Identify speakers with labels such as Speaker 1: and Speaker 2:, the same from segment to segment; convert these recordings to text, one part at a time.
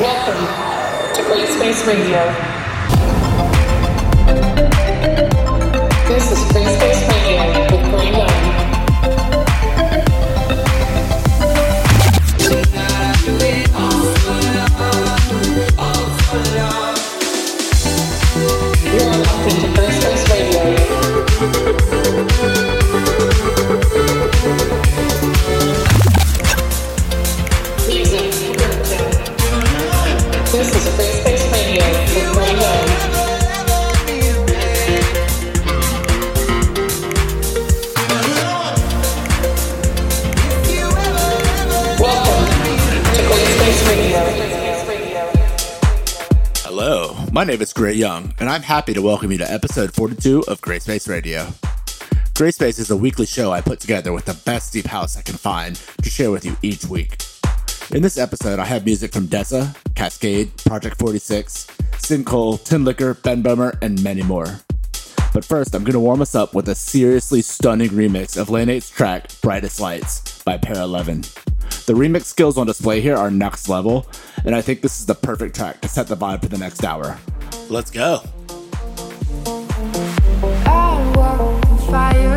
Speaker 1: Welcome to Gray Space Radio. This is Gray Space
Speaker 2: My Gray Young, and I'm happy to welcome you to episode 42 of Gray Space Radio. Gray Space is a weekly show I put together with the best deep house I can find to share with you each week. In this episode, I have music from Dessa, Cascade, Project 46, Sin Cole, Tinlicker, Ben Böhmer, and many more. But first, I'm going to warm us up with a seriously stunning remix of Lane 8's track, Brightest Lights, by Paraleven. The remix skills on display here are next level, and I think this is the perfect track to set the vibe for the next hour. Let's go.
Speaker 3: I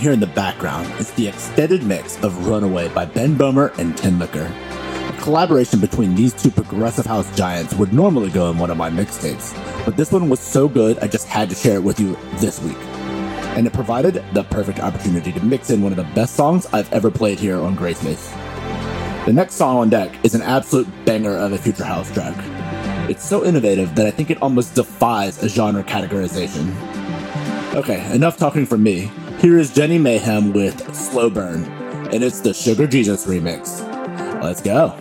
Speaker 4: hear in the background is the extended mix of Runaway by Ben Böhmer and Tinlicker. A collaboration between these two progressive house giants would normally go in one of my mixtapes, but this one was so good I just had to share it with you this week. And it provided the perfect opportunity to mix in one of the best songs I've ever played here on Grayspace. The next song on deck is an absolute banger of a future house track. It's so innovative that I think it almost defies a genre categorization. Okay, enough talking from me. Here is Jenny Mayhem with Slow Burn, and it's the SugarJesus remix. Let's go.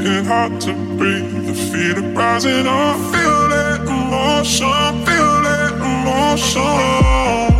Speaker 5: Getting hard to breathe. The feet are rising up. Feel that emotion. Feel that emotion.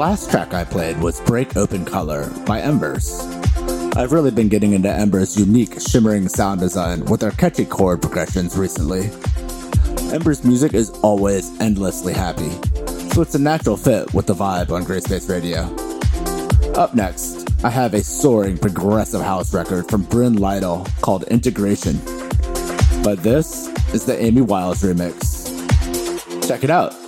Speaker 5: I
Speaker 2: played was Break Open Color by Embers. I've really been getting into Embers' unique, shimmering sound design with their catchy chord progressions recently. Embers' music is always endlessly happy, so it's a natural fit with the vibe on Gray Space Radio. Up next, I have a soaring progressive house record from Bryn Lytle called Integration. But this is the Amy Wiles remix. Check it out.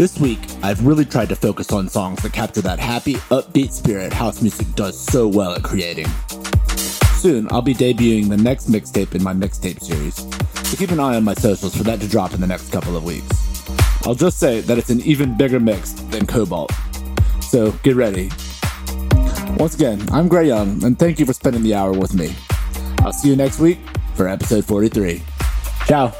Speaker 6: This week, I've really tried to focus on songs that capture that happy, upbeat spirit house music does so well at creating. Soon, I'll be debuting the next mixtape in my mixtape series, so keep an eye on my socials for that to drop in the next couple of weeks. I'll just say that it's an even bigger mix than Cobalt. So get ready. Once again, I'm Gray Young, and thank you for spending the hour with me. I'll see you next week for episode 43. Ciao.